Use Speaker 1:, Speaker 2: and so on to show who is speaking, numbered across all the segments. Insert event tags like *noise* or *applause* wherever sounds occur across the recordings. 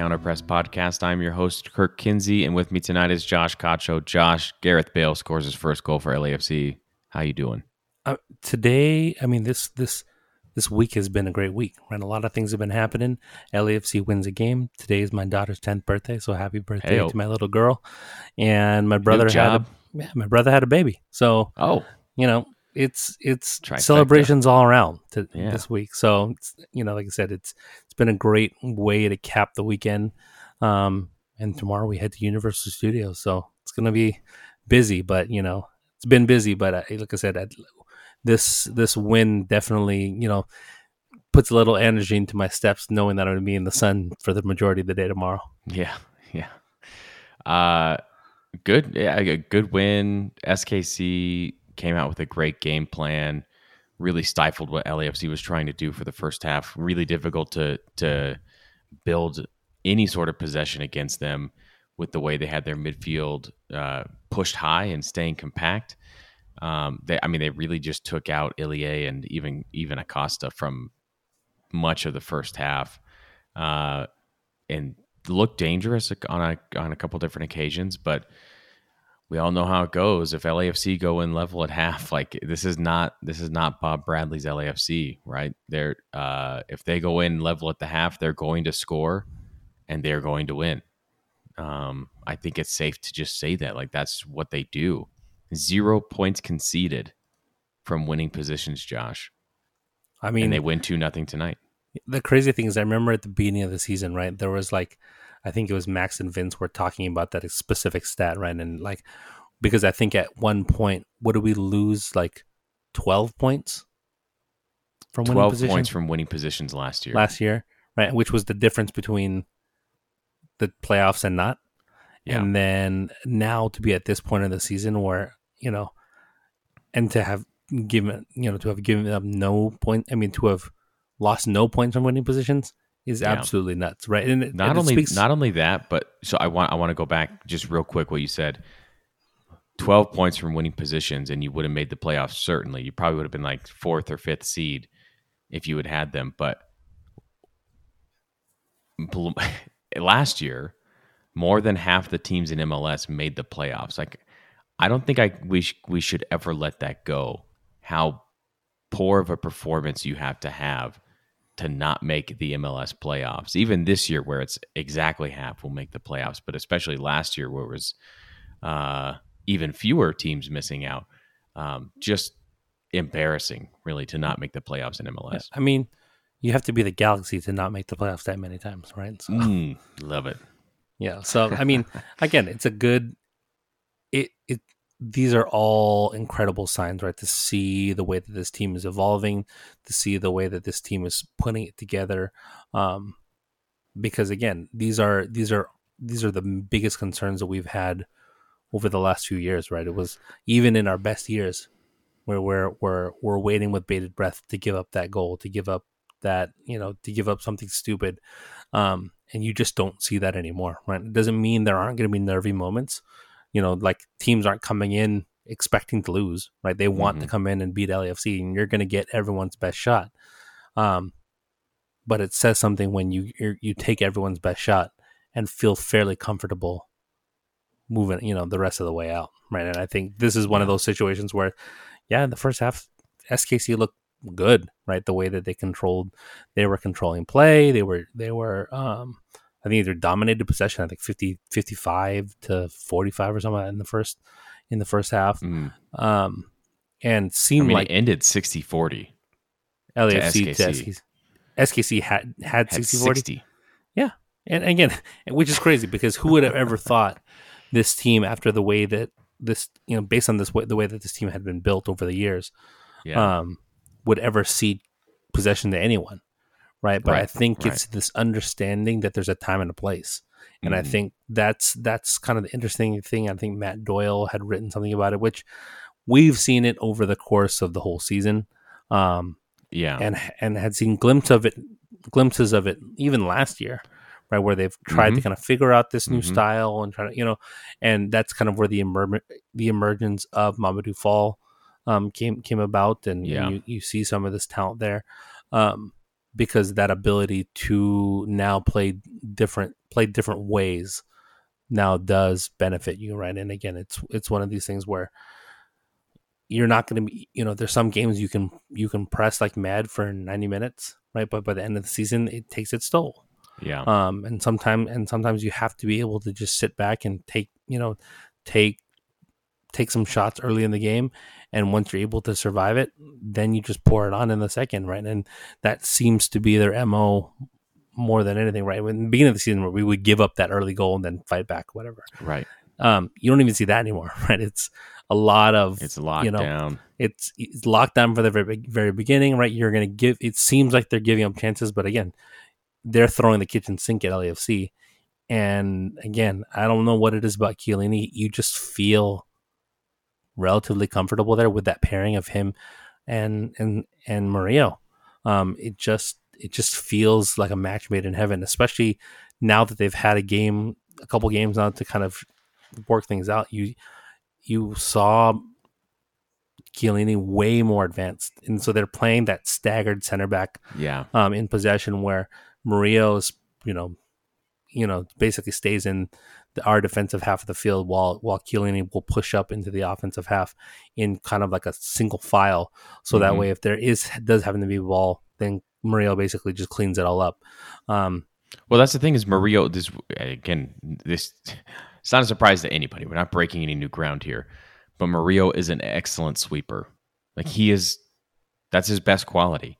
Speaker 1: welcome to the Counter Press Podcast. I'm your host, Kirk Kinsey, and with me tonight is Josh Cacho. Josh, Gareth Bale scores his first goal for LAFC. How you doing?
Speaker 2: Uh, today, I mean this this this week has been a great week. Right, a lot of things have been happening. LAFC wins a game. Today is my daughter's tenth birthday, so happy birthday
Speaker 1: Hey-o.
Speaker 2: to my little girl. And my brother had a yeah, my brother had a baby. So
Speaker 1: Oh,
Speaker 2: you know it's it's
Speaker 1: Trifecta.
Speaker 2: celebrations all around to
Speaker 1: Yeah.
Speaker 2: this week. So it's, you know, like I said, it's it's been a great way to cap the weekend. Um, and tomorrow we head to Universal Studios, so it's gonna be busy. But you know, it's been busy. But uh, like I said, I, this this win definitely you know puts a little energy into my steps, knowing that I'm gonna be in the sun for the majority of the day tomorrow.
Speaker 1: yeah, yeah. Uh, good, yeah, a good win. SKC came out with a great game plan. Really stifled what LAFC was trying to do for the first half. Really difficult to to build any sort of possession against them with the way they had their midfield uh, pushed high and staying compact. Um, they, I mean, they really just took out Ilie and even even Acosta from much of the first half, uh, and looked dangerous on a on a couple different occasions. But we all know how it goes. If LAFC go in level at half, like this is not this is not Bob Bradley's LAFC, right? They're uh, if they go in level at the half, they're going to score, and they're going to win. Um, I think it's safe to just say that, like that's what they do. Zero points conceded from winning positions, Josh,
Speaker 2: I mean,
Speaker 1: and they win two nothing tonight.
Speaker 2: the crazy thing is I remember at the beginning of the season, right, there was like I think it was Max and Vince were talking about that specific stat, right? And like because I think at one point, what did we lose? Like twelve points from winning
Speaker 1: Twelve
Speaker 2: position
Speaker 1: points from winning positions last year.
Speaker 2: last year, right? Which was the difference between the playoffs and not.
Speaker 1: Yeah.
Speaker 2: And then now to be at this point in the season where, you know, and to have given, you know, to have given up no point, I mean, to have lost no points from winning positions is
Speaker 1: Yeah.
Speaker 2: absolutely nuts, right? And
Speaker 1: not
Speaker 2: and
Speaker 1: only
Speaker 2: speaks-
Speaker 1: not only that, but so I want I want to go back just real quick what you said. Twelve points from winning positions, and you would have made the playoffs. Certainly, you probably would have been like fourth or fifth seed if you had had them. But *laughs* last year, more than half the teams in MLS made the playoffs. Like, I don't think I we sh- we should ever let that go. How poor of a performance you have to have to not make the MLS playoffs. Even this year, where it's exactly half will make the playoffs, but especially last year, where it was uh, even fewer teams missing out. Um, just embarrassing, really, to not make the playoffs in MLS.
Speaker 2: I mean, you have to be the Galaxy to not make the playoffs that many times, right? So,
Speaker 1: Mm, love it. *laughs*
Speaker 2: Yeah. So I mean, again, it's a good. It it these are all incredible signs, right? To see the way that this team is evolving, to see the way that this team is putting it together, um, because again, these are these are these are the biggest concerns that we've had over the last few years, right? It was even in our best years where we're we're we're waiting with bated breath to give up that goal, to give up that you know to give up something stupid um, and you just don't see that anymore right it doesn't mean there aren't going to be nervy moments you know like teams aren't coming in expecting to lose right? They want to come in and beat LAFC and you're going to get everyone's best shot. Um, but it says something when you you're, you take everyone's best shot and feel fairly comfortable moving you know the rest of the way out right? And i think this is one of those situations where yeah the first half skc looked good right? The way that they controlled they were controlling play they were they were um i think they dominated possession i think 50 55 to 45 or something in the first in the first half
Speaker 1: Mm.
Speaker 2: um and
Speaker 1: I
Speaker 2: seemed
Speaker 1: mean,
Speaker 2: like
Speaker 1: it ended 60 40.
Speaker 2: LAFC to
Speaker 1: SKC.
Speaker 2: SKC. SKC had had
Speaker 1: Had
Speaker 2: 60 40
Speaker 1: 60.
Speaker 2: and again, *laughs* which is crazy because who would have ever thought this team, after the way that this, you know, based on this way, the way that this team had been built over the years,
Speaker 1: Yeah.
Speaker 2: um, would ever cede possession to anyone, right? But I think
Speaker 1: right.
Speaker 2: it's this understanding that there's a time and a place, and I
Speaker 1: Mhm.
Speaker 2: think that's that's kind of the interesting thing. I think Matt Doyle had written something about it, which we've seen it over the course of the whole season. Um,
Speaker 1: yeah.
Speaker 2: and and had seen glimpses of it glimpses of it even last year right where they've tried to
Speaker 1: Mhm.
Speaker 2: kind of figure out this new
Speaker 1: Mhm.
Speaker 2: style and try to you know and that's kind of where the emer- the emergence of Mamadou Fall um came came about and, and
Speaker 1: Yeah.
Speaker 2: you, you see some of this talent there um because that ability to now play different play different ways now does benefit you, right? And again, it's it's one of these things where you're not going to be, you know, there's some games you can you can press like mad for 90 minutes, right? But by the end of the season, it takes its toll.
Speaker 1: Yeah.
Speaker 2: Um, and sometimes and sometimes you have to be able to just sit back and take, you know, take take some shots early in the game and once you're able to survive it then you just pour it on in the second right? And that seems to be their mo more than anything right? When the beginning of the season where we would give up that early goal and then fight back whatever.
Speaker 1: Right.
Speaker 2: um, you don't even see that anymore *laughs* right? It's a lot of
Speaker 1: It's locked
Speaker 2: you know,
Speaker 1: down.
Speaker 2: it's it's locked down for the very, very beginning right? You're gonna give it seems like they're giving up chances but again they're throwing the kitchen sink at LAFC and again I don't know what it is about Chiellini. You just feel relatively comfortable there with that pairing of him and and and Murillo. Um, it just it just feels like a match made in heaven, especially now that they've had a game, a couple games now to kind of work things out. You you saw Chiellini way more advanced, and so they're playing that staggered center back
Speaker 1: Yeah.
Speaker 2: um, in possession where Murillo's, you know, you know, basically stays in the, our defensive half of the field while while Chiellini will push up into the offensive half in kind of like a single file. So that
Speaker 1: Mhm.
Speaker 2: way, if there is does happen to be a ball, then Murillo basically just cleans it all up. Um,
Speaker 1: Well, that's the thing is Murillo. This again, this *laughs* it's not a surprise to anybody. We're not breaking any new ground here, but Murillo is an excellent sweeper. Like he is, that's his best quality,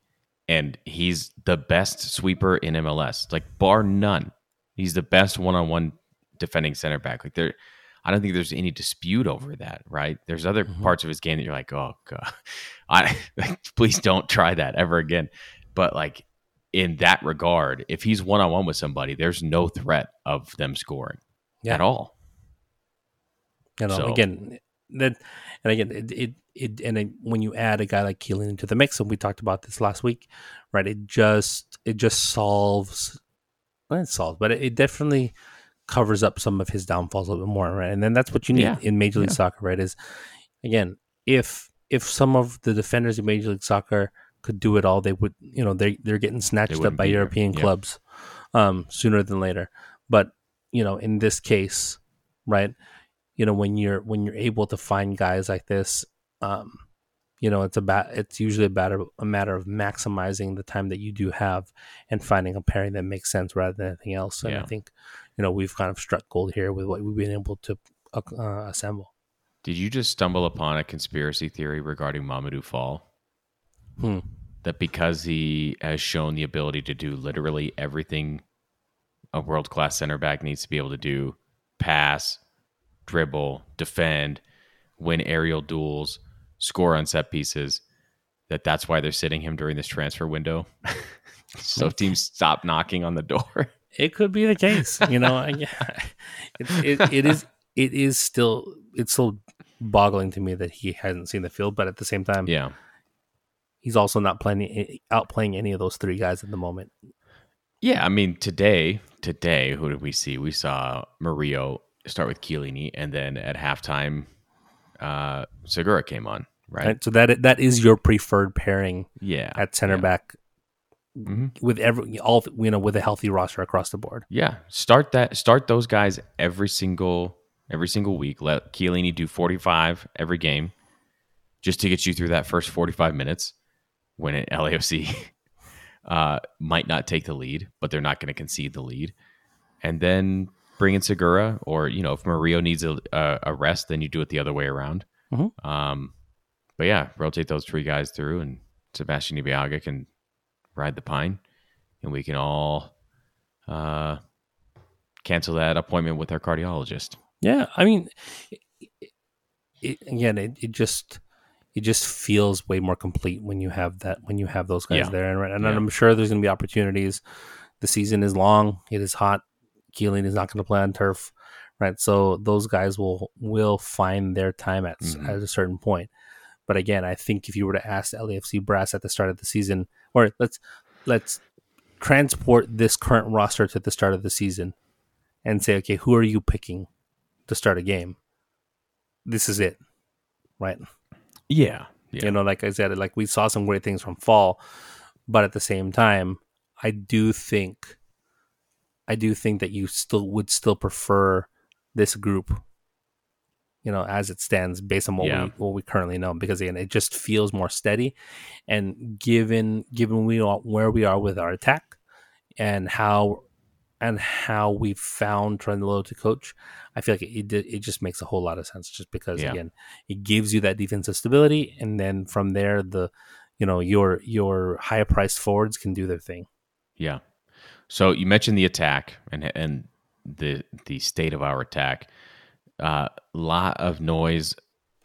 Speaker 1: and he's the best sweeper in MLS. Like bar none, he's the best one-on-one defending center back. Like there, I don't think there's any dispute over that. Right? There's other
Speaker 2: Mhm.
Speaker 1: parts of his game that you're like, oh god, *laughs* I like, *laughs* please don't try that ever again. But like in that regard, if he's one on one with somebody, there's no threat of them scoring
Speaker 2: Yeah.
Speaker 1: at all.
Speaker 2: know,
Speaker 1: So-
Speaker 2: again, that and again, it it, it and it, when you add a guy like Keelan into the mix, and we talked about this last week, right? It just it just solves, well, it solves, but it, it definitely covers up some of his downfalls a little bit more, right? And then that's what you need
Speaker 1: Yeah.
Speaker 2: in Major League
Speaker 1: Yeah.
Speaker 2: Soccer, right? Is again, if if some of the defenders in Major League Soccer could do it all, they would, you know, they they're getting snatched up by. European
Speaker 1: Yeah.
Speaker 2: clubs um, sooner than later. But you know, in this case, right? You know, when you're when you're able to find guys like this, um, you know, it's about it's usually a matter a matter of maximizing the time that you do have and finding a pairing that makes sense rather than anything else. And I think, you know, we've kind of struck gold here with what we've been able to uh, assemble.
Speaker 1: Did you just stumble upon a conspiracy theory regarding Mamadou Fall?
Speaker 2: Hmm.
Speaker 1: That because he has shown the ability to do literally everything a world class center back needs to be able to do pass, dribble, defend, win aerial duels, score on set pieces that that's why they're sitting him during this transfer window. *laughs* so teams stop knocking on the door.
Speaker 2: It could be the case, you know. *laughs* I, it, it, it is it is still it's still boggling to me that he hasn't seen the field, but at the same time,
Speaker 1: Yeah.
Speaker 2: he's also not playing outplaying any of those three guys at the moment.
Speaker 1: Yeah, I mean today, today, who did we see? We saw Murillo start with Chiellini, and then at halftime, uh, Segura came on. Right?
Speaker 2: Right? So that that is your preferred pairing
Speaker 1: Yeah.
Speaker 2: at center
Speaker 1: yeah.
Speaker 2: back
Speaker 1: hmm
Speaker 2: with every all you know with a healthy roster across the board.
Speaker 1: Yeah. Start that. Start those guys every single every single week. Let Chiellini do forty five every game, just to get you through that first forty five minutes when it, LAFC *laughs* uh, might not take the lead, but they're not going to concede the lead, and then bring in Segura, or you know if Murillo needs a, a, rest, then you do it the other way around.
Speaker 2: Mhm.
Speaker 1: Um, but yeah, rotate those three guys through, and Sebastien Ibeagha can ride the pine, and we can all uh, cancel that appointment with our cardiologist.
Speaker 2: Yeah, I mean, it, it, again, it, it just it just feels way more complete when you have that when you have those guys
Speaker 1: Yeah.
Speaker 2: there, and, and
Speaker 1: Yeah.
Speaker 2: I'm sure there's going to be opportunities. The season is long; it is hot. Keeling is not going to play on turf, right? So those guys will will find their time at s
Speaker 1: Mhm.
Speaker 2: at a certain point. But again, I think if you were to ask the LAFC brass at the start of the season, or let's let's transport this current roster to the start of the season and say, okay, who are you picking to start a game? This is it, right?
Speaker 1: Yeah, yeah,
Speaker 2: You know, like I said, like we saw some great things from fall, but at the same time, I do think, I do think that you still would still prefer this group, you know, as it stands based on what
Speaker 1: Yeah.
Speaker 2: we what we currently know. Because again, it just feels more steady, and given given we are where we are with our attack, and how and how we found Cherundolo to coach, I feel like it, it did- it just makes a whole lot of sense. Just because
Speaker 1: Yeah.
Speaker 2: again, it gives you that defensive stability, and then from there, the you know your your higher priced forwards can do their thing.
Speaker 1: Yeah. So you mentioned the attack and and the the state of our attack. A uh, lot of noise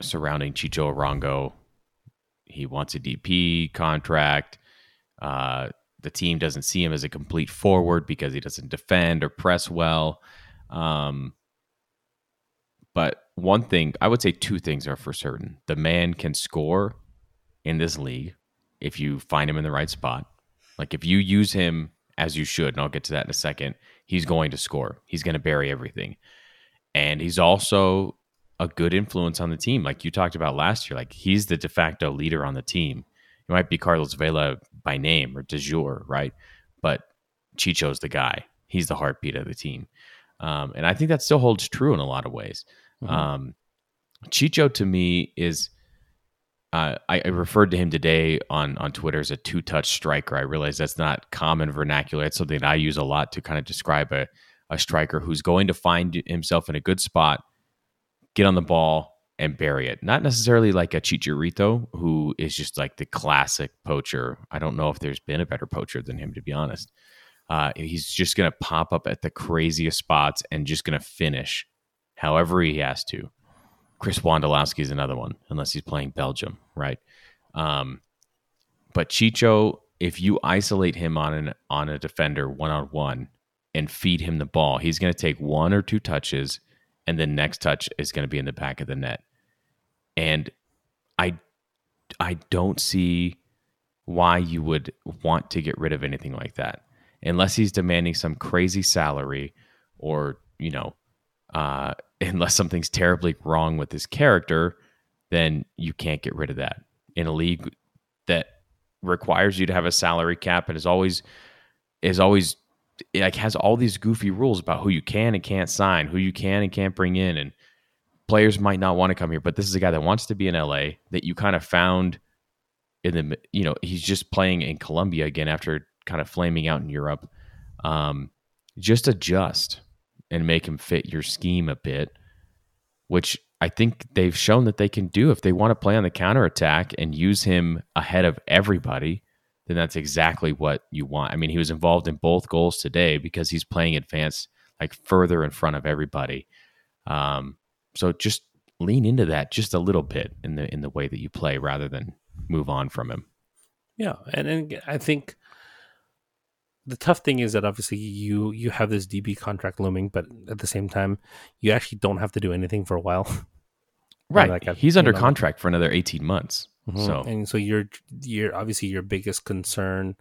Speaker 1: surrounding Chicho Arango. He wants a DP contract. Uh, the team doesn't see him as a complete forward because he doesn't defend or press well. Um, but one thing, I would say two things are for certain. The man can score in this league if you find him in the right spot. Like if you use him as you should, and I'll get to that in a second, he's going to score. He's going to bury everything. And he's also a good influence on the team. Like you talked about last year, like he's the de facto leader on the team. It might be Carlos Vela by name or de jure, right? But Chicho's the guy. He's the heartbeat of the team. Um, and I think that still holds true in a lot of ways.
Speaker 2: Mhm.
Speaker 1: Um, Chicho to me is uh, I, I referred to him today on on Twitter as a two touch striker. I realize that's not common vernacular. It's something that I use a lot to kind of describe a, a striker who's going to find himself in a good spot, get on the ball, and bury it. Not necessarily like a Chicharito, who is just like the classic poacher. I don't know if there's been a better poacher than him, to be honest. Uh, he's just going to pop up at the craziest spots and just going to finish however he has to. Chris Wondolowski is another one, unless he's playing Belgium, right? Um, but Chicho, if you isolate him on an on a defender one on one and feed him the ball, he's going to take one or two touches, and the next touch is going to be in the back of the net. And I, I don't see why you would want to get rid of anything like that, unless he's demanding some crazy salary, or you know, uh, *laughs* unless something's terribly wrong with his character, then you can't get rid of that in a league that requires you to have a salary cap and is always is always like has all these goofy rules about who you can and can't sign, who you can and can't bring in, and players might not want to come here. But this is a guy that wants to be in LA that you kind of found in the you know he's just playing in Colombia again after kind of flaming out in Europe. Um, just adjust and make him fit your scheme a bit, which I think they've shown that they can do. If they want to play on the counter attack and use him ahead of everybody, then that's exactly what you want. I mean, he was involved in both goals today because he's playing advanced, like further in front of everybody. Um, so just lean into that just a little bit in the in the way that you play, rather than move on from him.
Speaker 2: Yeah, and, and I think the tough thing is that obviously you you have this DP contract looming, but at the same time, you actually don't have to do anything for a while. *laughs*
Speaker 1: Right.
Speaker 2: Like
Speaker 1: he's under
Speaker 2: know,
Speaker 1: contract for another 18 months.
Speaker 2: Mhm.
Speaker 1: So
Speaker 2: and so you're you're obviously your biggest concern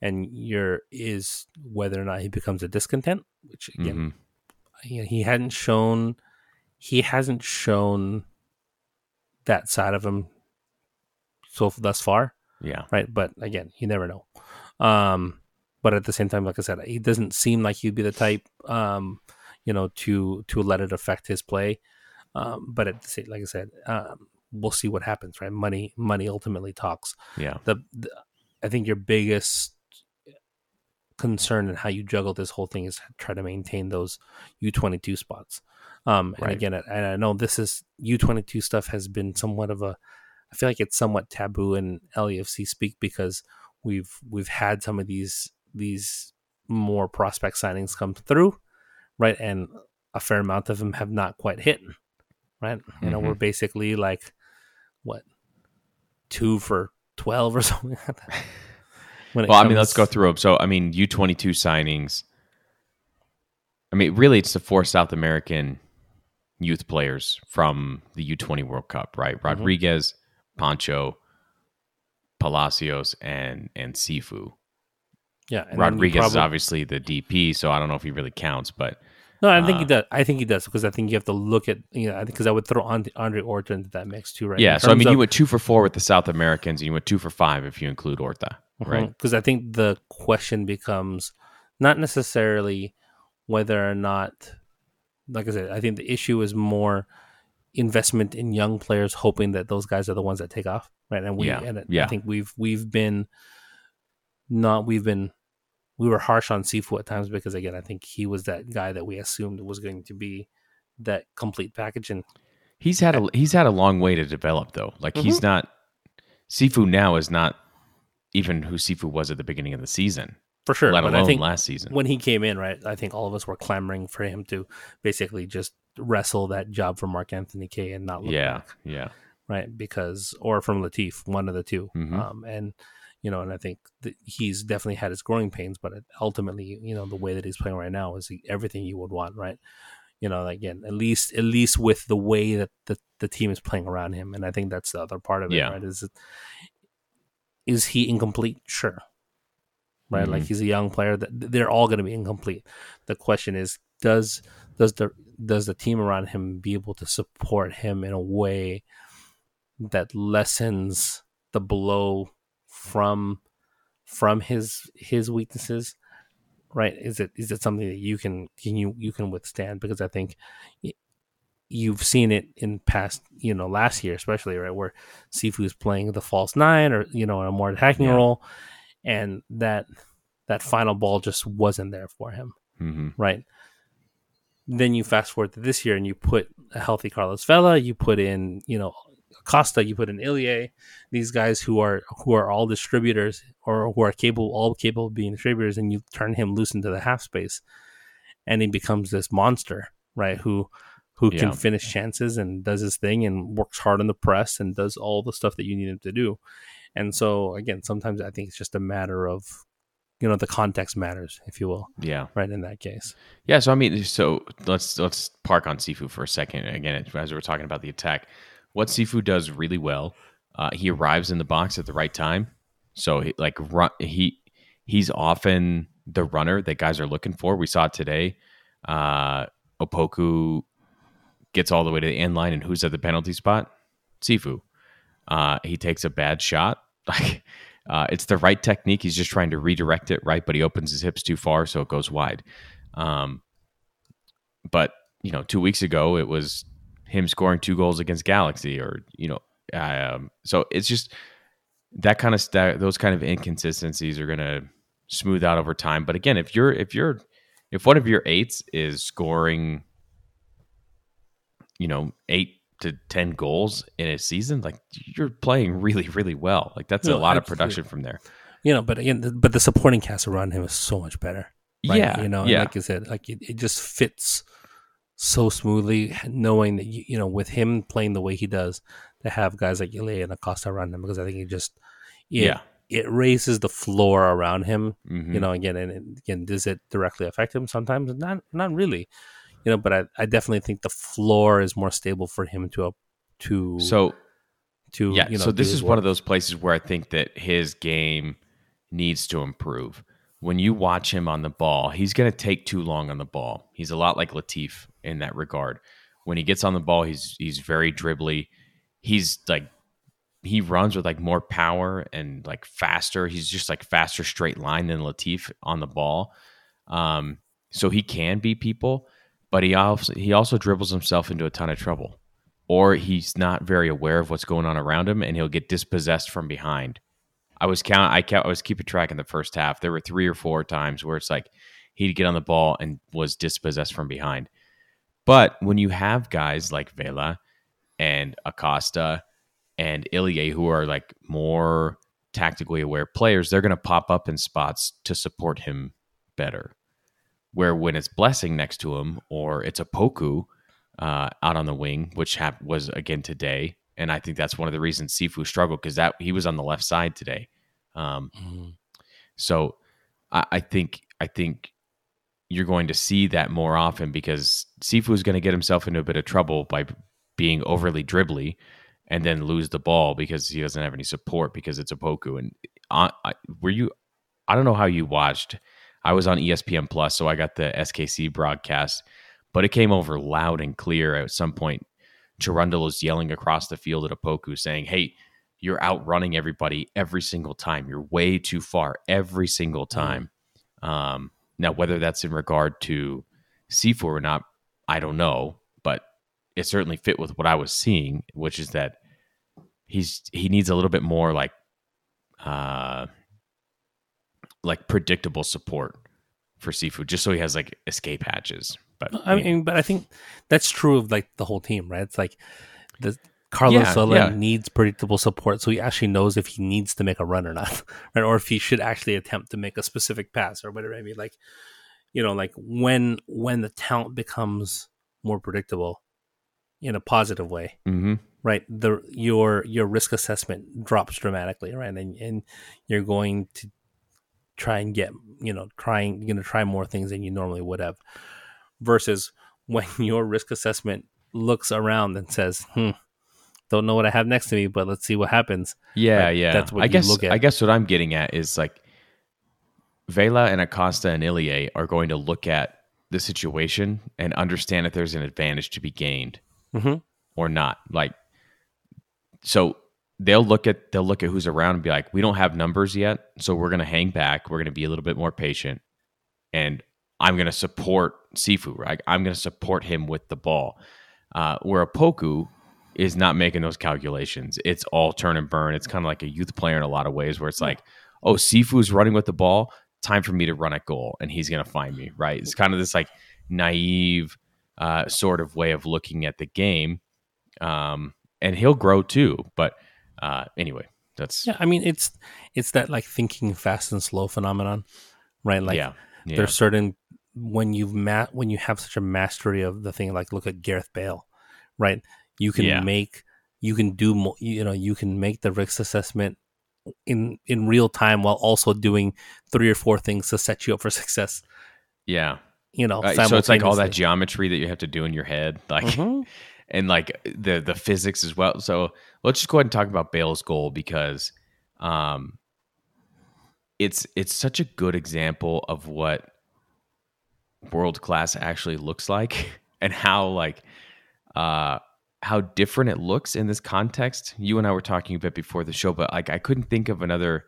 Speaker 2: and your is whether or not he becomes a discontent, which again
Speaker 1: mhm.
Speaker 2: he, he hadn't shown he hasn't shown that side of him so thus far,
Speaker 1: yeah.
Speaker 2: right? But again, you never know. Um, but at the same time, like I said, he doesn't seem like he'd be the type, um, you know, to to let it affect his play. Um, but at the same, like I said, um, we'll see what happens, right? Money, money ultimately talks.
Speaker 1: Yeah.
Speaker 2: The, the I think your biggest concern and how you juggle this whole thing is try to maintain those U twenty two spots. Um, and
Speaker 1: Right.
Speaker 2: again, and I know this is U twenty two stuff has been somewhat of a. I feel like it's somewhat taboo in LAFC speak because we've we've had some of these these more prospect signings come through, right? And a fair amount of them have not quite hit, right? You know,
Speaker 1: Mhm.
Speaker 2: we're basically like what two for twelve or *laughs* something. Like that. When it
Speaker 1: Well, I mean, let's go through them. So, I mean, U22 signings. I mean, really, it's the four South American youth players from the U20 World Cup, right?
Speaker 2: Mm-hmm.
Speaker 1: Rodriguez, Pancho, Palacios, and and Cifu.
Speaker 2: Yeah, and then you
Speaker 1: Rodriguez is obviously the DP, so I don't know if he really counts, but
Speaker 2: No, I think he
Speaker 1: uh,
Speaker 2: does. I think he does because I think you have to look at you know. Because I would throw Andre, Andre Orta into that mix too, right?
Speaker 1: yeah. So I mean,
Speaker 2: of-
Speaker 1: you went two for four with the South Americans, and you went two for five if you include Orta. Right.
Speaker 2: Because I think the question becomes not necessarily whether or not, like I said, I think the issue is more investment in young players, hoping that those guys are the ones that take off, right? And we,
Speaker 1: Yeah,
Speaker 2: and
Speaker 1: yeah.
Speaker 2: I think we've we've been not we've been we were harsh on Cifu at times because again, I think he was that guy that we assumed was going to be that complete package, and
Speaker 1: He's had a he's had a long way to develop though. Like he's
Speaker 2: Mm-hmm.
Speaker 1: not Cifu now is not even who Cifu was at the beginning of the season,
Speaker 2: for sure.
Speaker 1: let
Speaker 2: but
Speaker 1: alone
Speaker 2: I think
Speaker 1: last season.
Speaker 2: when he came in, right, I think all of us were clamoring for him to basically just wrestle that job from Mark Anthony Kaye and not look
Speaker 1: yeah,
Speaker 2: back,
Speaker 1: yeah,
Speaker 2: right? Because or from Latif, one of the 2
Speaker 1: Mhm.
Speaker 2: Um, and you know, and I think that he's definitely had his growing pains, but ultimately, you know, the way that he's playing right now is everything you would want, right? You know, again, at least at least with the way that the, the team is playing around him, and I think that's the other part of it,
Speaker 1: Yeah.
Speaker 2: right? Is it, is he incomplete? Sure, right? Like
Speaker 1: Mhm.
Speaker 2: he's a young player. That they're all going to be incomplete. The question is, does does the does the team around him be able to support him in a way that lessens the blow from from his his weaknesses? Right? Is it is it something that you can can you you can withstand? Because I think you've seen it in past, you know, last year especially, right, where Cifu's playing the false nine or you know, a more attacking
Speaker 1: Yeah.
Speaker 2: role, and that that final ball just wasn't there for him,
Speaker 1: hmm
Speaker 2: right? Then you fast forward to this year and you put a healthy Carlos Vela, you put in, you know, Costa, you put in Ilie, these guys who are who are all distributors or who are capable all capable of being distributors, and you turn him loose into the half space, and he becomes this monster, right? Who who
Speaker 1: Yeah.
Speaker 2: can finish chances and does his thing and works hard on the press and does all the stuff that you need him to do. And so again, sometimes I think it's just a matter of you know the context matters, if you will,
Speaker 1: Yeah,
Speaker 2: right? In that case,
Speaker 1: yeah. So I mean, so let's let's park on Cifu for a second. Again, as we're talking about the attack, what Cifu does really well, uh, he arrives in the box at the right time. So he, like run, he he's often the runner that guys are looking for. We saw today. Uh, Opoku gets all the way to the end line, and who's at the penalty spot? Cifu. Uh, he takes a bad shot. *laughs* Like uh, it's the right technique. He's just trying to redirect it right, but he opens his hips too far, so it goes wide. Um, but you know, two weeks ago it was him scoring two goals against Galaxy, or you know, um, so it's just that kind of st- those kind of inconsistencies are going to smooth out over time. But again, if you're if you're if one of your eights is scoring, you know, eight to ten goals in a season, like you're playing really really well. Like that's a
Speaker 2: No,
Speaker 1: lot of production from there.
Speaker 2: you know. But again, but the supporting cast around him is so much better. right?
Speaker 1: Yeah,
Speaker 2: you know,
Speaker 1: yeah.
Speaker 2: like you said, like it, it just fits so smoothly, knowing that you, you know, with him playing the way he does, to have guys like Ilie and Acosta around him, because I think it just, it,
Speaker 1: Yeah.
Speaker 2: it raises the floor around him.
Speaker 1: Mhm.
Speaker 2: You know, again, and, and again, does it directly affect him? Sometimes not, not really. You know, but I, I definitely think the floor is more stable for him to, to,
Speaker 1: so
Speaker 2: to,
Speaker 1: yeah
Speaker 2: you know,
Speaker 1: so this
Speaker 2: his
Speaker 1: is one of those places where i think that his game needs to improve when you watch him on the ball he's going to take too long on the ball. He's a lot like latif in that regard. When he gets on the ball he's he's very dribbly. He's like he runs with like more power and like faster. He's just like faster straight line than latif on the ball. Um so he can beat people but he also he also dribbles himself into a ton of trouble or he's not very aware of what's going on around him and he'll get dispossessed from behind. I was count I count I was keeping track in the first half. There were three or four times where it's like he'd get on the ball and was dispossessed from behind. But when you have guys like Vela and Acosta and Ilie who are like more tactically aware players, they're going to pop up in spots to support him better. Where when it's Blessing next to him or it's Opoku uh, out on the wing, which was again today, and I think that's one of the reasons Cifu struggled because that he was on the left side today. Um,
Speaker 2: Mhm.
Speaker 1: so I, I think I think you're going to see that more often because Cifu is going to get himself into a bit of trouble by being overly dribbly and then lose the ball because he doesn't have any support because it's Opoku. And uh, I, were you? I don't know how you watched. I was on ESPN Plus, so I got the SKC broadcast, but it came over loud and clear at some point. Cherundolo is yelling across the field at Opoku saying, "Hey, you're outrunning everybody every single time. You're way too far every single time. Mm. Um, now, whether that's in regard to Cifu or not, I don't know, but it certainly fit with what I was seeing, which is that he's he needs a little bit more like uh like predictable support for Cifu, just so he has like escape hatches. But
Speaker 2: I mean, but I think that's true of like the whole team, right? It's like the Carlos yeah, Sola yeah. needs predictable support, so he actually knows if he needs to make a run or not, *laughs* right? Or if he should actually attempt to make a specific pass or whatever. I mean, like you know, like when when the talent becomes more predictable in a positive way,
Speaker 1: mm-hmm.
Speaker 2: right? The your your risk assessment drops dramatically, right? And and you're going to try and get you know trying you're going to try more things than you normally would have versus *laughs* when your risk assessment looks around and says hmm don't know what i have next to me but let's see what happens
Speaker 1: yeah right? yeah that's what i guess i guess what i'm getting at is like vela and acosta and ilie are going to look at the situation and understand if there's an advantage to be gained
Speaker 2: mm-hmm.
Speaker 1: or not like so they'll look at they'll look at who's around and be like, we don't have numbers yet, so we're gonna hang back. We're gonna be a little bit more patient, and I'm gonna support Cifu. Right, I'm gonna support him with the ball. Uh, where Opoku is not making those calculations. It's all turn and burn. It's kind of like a youth player in a lot of ways, where it's like, oh, Cifu's running with the ball. Time for me to run at goal, and he's gonna find me. Right. It's kind of this like naive uh, sort of way of looking at the game. Um, and he'll grow too, but uh, anyway, that's
Speaker 2: yeah. I mean, it's it's that like thinking fast and slow phenomenon, right? Like,
Speaker 1: yeah, yeah.
Speaker 2: there's certain when you've ma- when you have such a mastery of the thing. Like, look at Gareth Bale, right? You can yeah. make you can do mo- you know you can make the risk assessment in in real time while also doing three or four things to set you up for success.
Speaker 1: Yeah,
Speaker 2: you know,
Speaker 1: uh, so it's like all that geometry that you have to do in your head, *laughs* like. Mm-hmm and like the the physics as well. So let's just go ahead and talk about Bale's goal because um, it's it's such a good example of what world class actually looks like *laughs* and how like uh how different it looks in this context. You and I were talking a bit before the show, but like I couldn't think of another.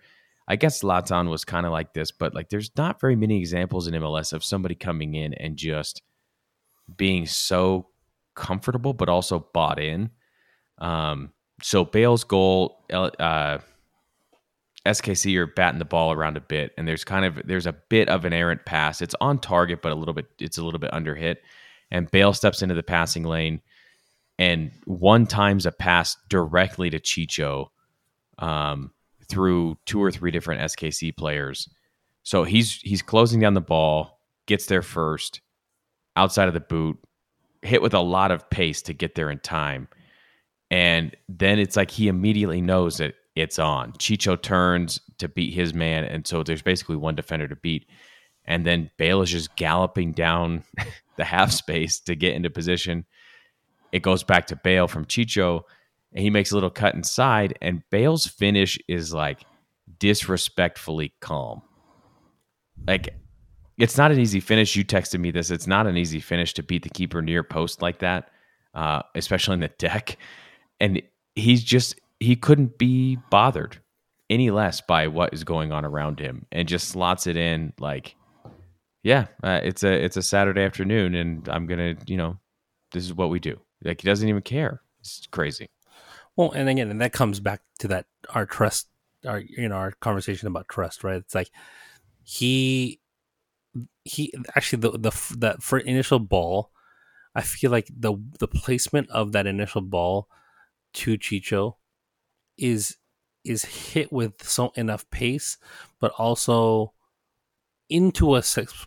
Speaker 1: I guess Zlatan was kind of like this, but like there's not very many examples in MLS of somebody coming in and just being so comfortable, but also bought in. Um, so Bale's goal, uh, SKC are batting the ball around a bit, and there's kind of there's a bit of an errant pass. It's on target, but a little bit it's a little bit under hit. And Bale steps into the passing lane, and one times a pass directly to Chicho um, through two or three different SKC players. So he's he's closing down the ball, gets there first, outside of the boot, hit with a lot of pace to get there in time. And then it's like he immediately knows that it's on. Chicho turns to beat his man. And so there's basically one defender to beat. And then Bale is just galloping down *laughs* the half space to get into position. It goes back to Bale from Chicho, and he makes a little cut inside. And Bale's finish is like disrespectfully calm. Like it's not an easy finish. You texted me this. It's not an easy finish to beat the keeper near post like that, uh, especially in the deck. And he's just he couldn't be bothered any less by what is going on around him, and just slots it in like, yeah, uh, it's a it's a Saturday afternoon, and I'm gonna you know, this is what we do. Like he doesn't even care. It's crazy.
Speaker 2: Well, and again, and that comes back to that our trust, our you know our conversation about trust, right? It's like he he actually the the that for initial ball, I feel like the the placement of that initial ball to Chicho is is hit with so enough pace, but also into a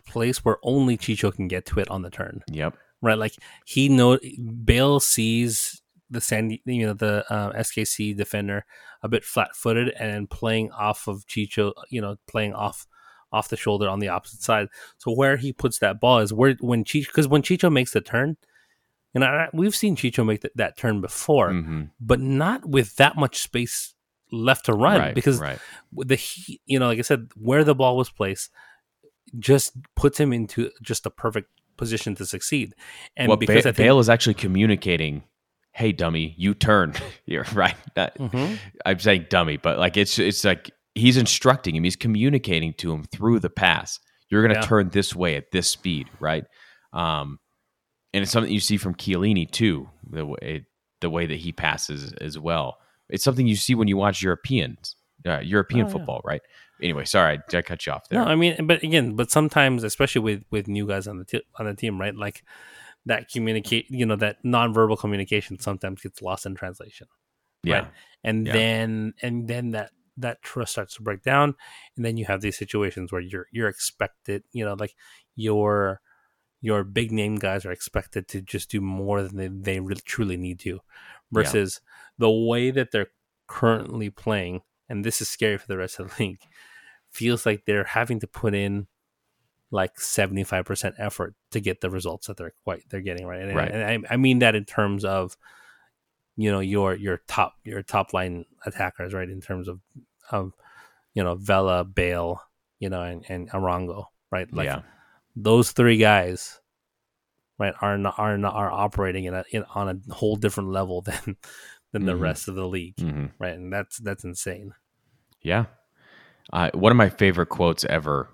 Speaker 2: place where only Chicho can get to it on the turn.
Speaker 1: Yep.
Speaker 2: Right, like he know Bale sees the Sandy, you know, the uh, SKC defender a bit flat-footed and playing off of Chicho, you know, playing off off the shoulder on the opposite side. So where he puts that ball is where when Chicho because when Chicho makes the turn, and I, we've seen Chicho make the, that turn before,
Speaker 1: mm-hmm.
Speaker 2: but not with that much space left to run
Speaker 1: right,
Speaker 2: because
Speaker 1: right.
Speaker 2: the he, you know like I said where the ball was placed just puts him into just a perfect position to succeed. And
Speaker 1: well,
Speaker 2: because
Speaker 1: ba-
Speaker 2: think,
Speaker 1: Bale is actually communicating "Hey, dummy, you turn." *laughs* You're right. That,
Speaker 2: Mhm.
Speaker 1: I'm saying dummy, but like it's it's like he's instructing him. He's communicating to him through the pass. You're going to
Speaker 2: Yeah.
Speaker 1: turn this way at this speed, right? Um, and it's something you see from Chiellini too. The way the way that he passes as well. It's something you see when you watch Europeans, uh, European
Speaker 2: Oh, yeah.
Speaker 1: football, right? Anyway, sorry, I, I cut you off there.
Speaker 2: No, I mean, but again, but sometimes, especially with with new guys on the t- on the team, right? Like that communicate, you know, that nonverbal communication sometimes gets lost in translation,
Speaker 1: yeah,
Speaker 2: right? and
Speaker 1: Yeah.
Speaker 2: then and then that that trust starts to break down, and then you have these situations where you're you're expected, you know, like your your big name guys are expected to just do more than they, they really truly need to, versus the way that they're currently playing, and this is scary for the rest of the league. Feels like they're having to put in like 75% effort to get the results that they're quite they're getting right? And,
Speaker 1: Right.
Speaker 2: and I, I mean that in terms of you know your your top your top line attackers right? In terms of of you know Vela Bale you know and, and Arango right? Like
Speaker 1: yeah,
Speaker 2: those three guys right are not, are not, are operating in a in, on a whole different level *laughs* than than the
Speaker 1: Mhm.
Speaker 2: rest of the league
Speaker 1: hmm
Speaker 2: right? And that's that's insane.
Speaker 1: Yeah. Uh, one of my favorite quotes ever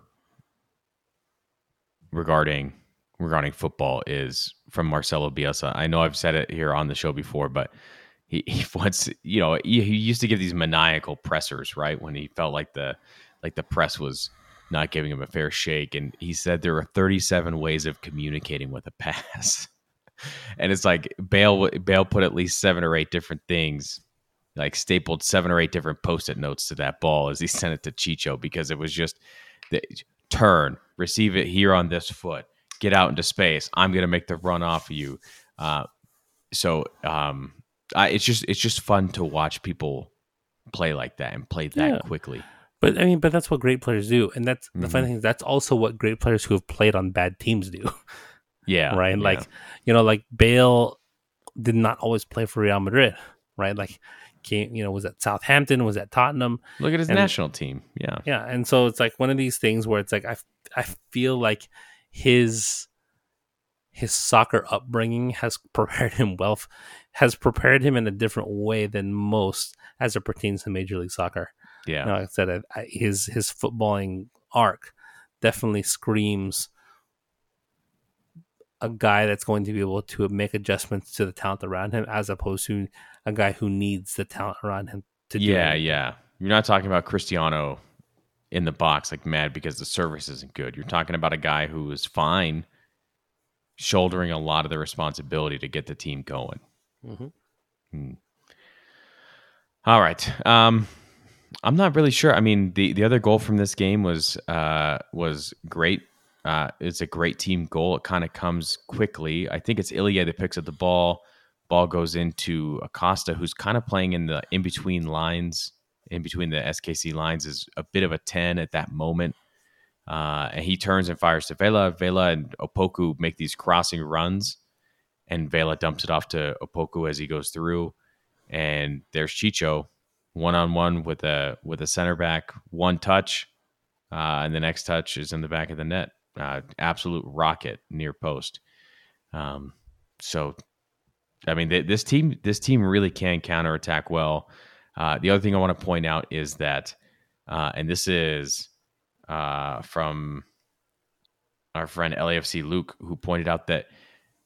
Speaker 1: regarding regarding football is from Marcelo Bielsa. I know I've said it here on the show before, but he, *laughs* he once you know he, he used to give these maniacal pressers right when he felt like the like the press was not giving him a fair shake, and he said there are 37 ways of communicating with a pass. *laughs* And it's like Bale. Bale put at least seven or eight different things, like stapled seven or eight different post-it notes to that ball as he *laughs* sent it to Chicho because it was just the turn, receive it here on this foot, get out into space. I'm gonna make the run off of you. Uh, so um, I, it's just it's just fun to watch people play like that and play that
Speaker 2: Yeah.
Speaker 1: quickly.
Speaker 2: but I mean but that's what great players do and that's the
Speaker 1: Mhm.
Speaker 2: funny thing is that's also what great players who have played on bad teams do
Speaker 1: Yeah, *laughs*
Speaker 2: right?
Speaker 1: yeah.
Speaker 2: Like, you know, like Bale did not always play for Real Madrid, right? Like, came, you know, was at Southampton, was at Tottenham,
Speaker 1: look at his
Speaker 2: and-
Speaker 1: national team. Yeah,
Speaker 2: yeah. And so it's like one of these things where it's like I, I feel like his his soccer upbringing has *laughs* prepared him well, has prepared him in a different way than most as it pertains to Major League Soccer.
Speaker 1: yeah,
Speaker 2: You know, like I said, I, I, his his footballing arc definitely screams a guy that's going to be able to make adjustments to the talent around him, as opposed to a guy who needs the talent around him to do.
Speaker 1: yeah,
Speaker 2: it.
Speaker 1: yeah. You're not talking about Cristiano in the box like mad because the service isn't good. You're talking about a guy who is fine, shouldering a lot of the responsibility to get the team going.
Speaker 2: Mhm.
Speaker 1: Hmm. All right. Um, I'm not really sure. I mean, the the other goal from this game was uh, was great. Uh, it's a great team goal. It kind of comes quickly. I think it's Ilie that picks up the ball. Ball goes into Acosta, who's kind of playing in the in between lines, in between the SKC lines, is a bit of a ten at that moment. Uh, and he turns and fires to Vela. Vela and Opoku make these crossing runs, and Vela dumps it off to Opoku as he goes through. And there's Chicho, one on one with a with a center back, one touch, uh, and the next touch is in the back of the net. Uh, absolute rocket near post. Um, so, I mean, th- this team this team really can counterattack well. Uh, the other thing I want to point out is that, uh, and this is uh, from our friend LAFC Luke, who pointed out that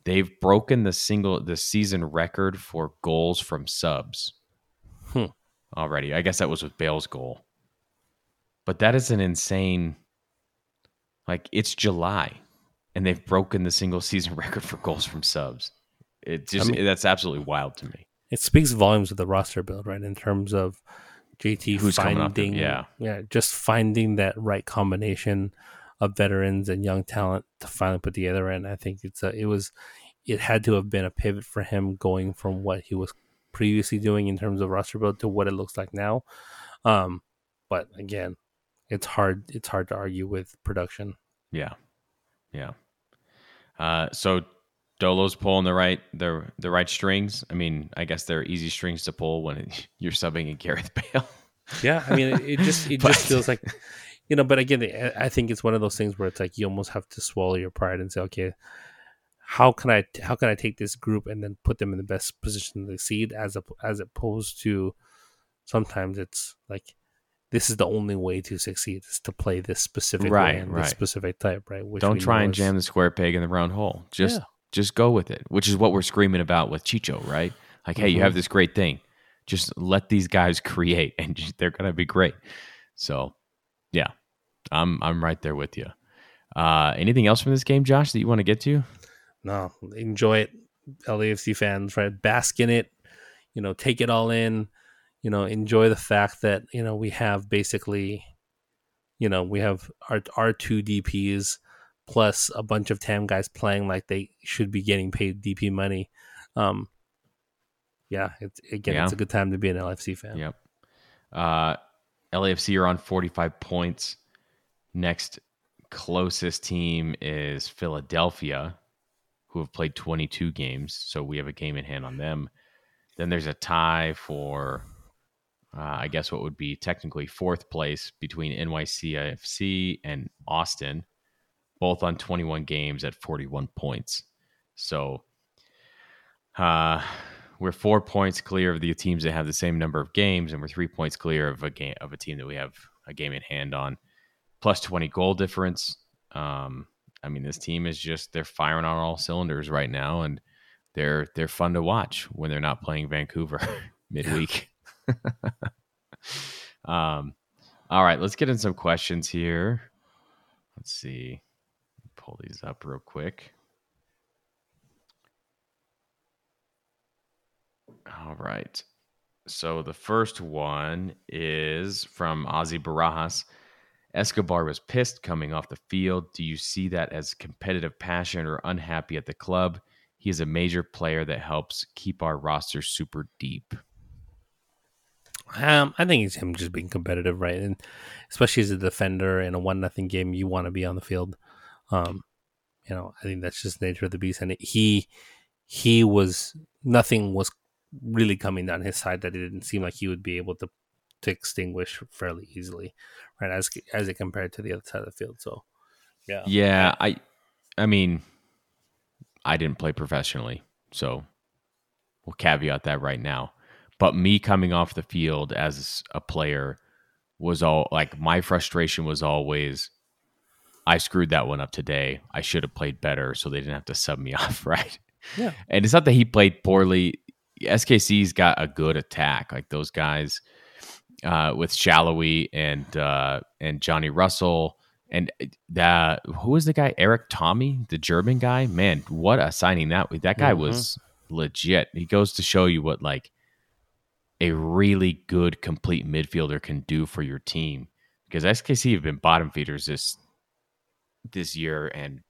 Speaker 1: they've broken the single the season record for goals from subs
Speaker 2: Hmm.
Speaker 1: already. I guess that was with Bale's goal, but that is an insane. Like it's July, and they've broken the single *laughs* season record for goals from subs. It just
Speaker 2: mean-
Speaker 1: that's absolutely wild to me.
Speaker 2: It speaks volumes of the roster build, right? In terms of JT
Speaker 1: Who's
Speaker 2: finding,
Speaker 1: there, yeah.
Speaker 2: yeah, just finding that right combination of veterans and young talent to finally put together. And I think it's a, it was, it had to have been a pivot for him going from what he was previously doing in terms of roster build to what it looks like now. Um, but again, it's hard. It's hard to argue with production.
Speaker 1: Yeah, yeah. Uh, so Dolo's pulling the right the the right strings. I mean, I guess they're easy strings to pull when *laughs* you're subbing in Gareth Bale. *laughs*
Speaker 2: Yeah, I mean, it, it just it *laughs*
Speaker 1: But-
Speaker 2: just feels like, you know. But again, I- I think it's one of those things where it's like you almost have to swallow your pride and say, okay, how can I how can I take this group and then put them in the best position to succeed as a, as opposed to sometimes it's like this is the only way to succeed is to play this specific
Speaker 1: Right,
Speaker 2: way and
Speaker 1: right.
Speaker 2: this specific type, right? Which
Speaker 1: Don't try and
Speaker 2: is-
Speaker 1: jam the square peg in the round hole. Just
Speaker 2: Yeah.
Speaker 1: Just go with it, which is what we're screaming about with Chicho, right? Like, hey, you have this great thing. Just let these guys create, and just- *laughs* they're gonna be great. So, yeah, I'm I'm right there with you. Uh, anything else from this game, Josh, that you want to get to?
Speaker 2: no enjoy it LAFC fans right bask in it you know take it all in you know enjoy the fact that you know we have basically you know we have our our two DPs plus a bunch of TAM guys playing like they should be getting paid DP money um yeah it's again it's a good time to be an LFC fan
Speaker 1: Yep. Uh, LAFC are on 45 points. Next closest team is Philadelphia, who have played 22 games. So we have a game in hand on them. Then there's a tie for, uh, I guess, what would be technically fourth place between NYCFC and Austin, both on 21 games at 41 points. So uh, we're four points clear of the teams that have the same number of games, and we're three points clear of a game of a team that we have a game in hand on, plus twenty goal difference. Um, I mean, this team is just they're firing on all cylinders right now, and they're they're fun to watch when they're not playing Vancouver *laughs* midweek. *laughs* um, all right, let's get in some questions here. Let's see, pull these up real quick. All right. So the first one is from Ozzy Barajas. Escobar was pissed coming off the field. Do you see that as competitive passion or unhappy at the club? He is a major player that helps keep our roster super deep.
Speaker 2: Um, I think it's him just being competitive, right? And especially as a defender in a one nothing game, you want to be on the field. Um, you know, I think that's just nature of the beast. And he he was nothing was really coming down his side that it didn't seem like he would be able to to extinguish fairly easily, right? As as it compared to the other side of the field. So, yeah,
Speaker 1: Yeah, I I mean I didn't play professionally, so we'll caveat that right now. But me coming off the field as a player was all like my frustration was always I screwed that one up today. I should have played better so they didn't have to sub me *laughs* off, right?
Speaker 2: Yeah.
Speaker 1: And it's not that he played poorly. SKC's got a good attack. Like those guys uh, with Salloi and uh, and Johnny Russell and that who was the guy Erik Thommy, the German guy? Man, what a signing that that guy
Speaker 2: Mhm.
Speaker 1: was legit. He goes to show you what like a really good complete midfielder can do for your team because SKC have been bottom feeders this this year and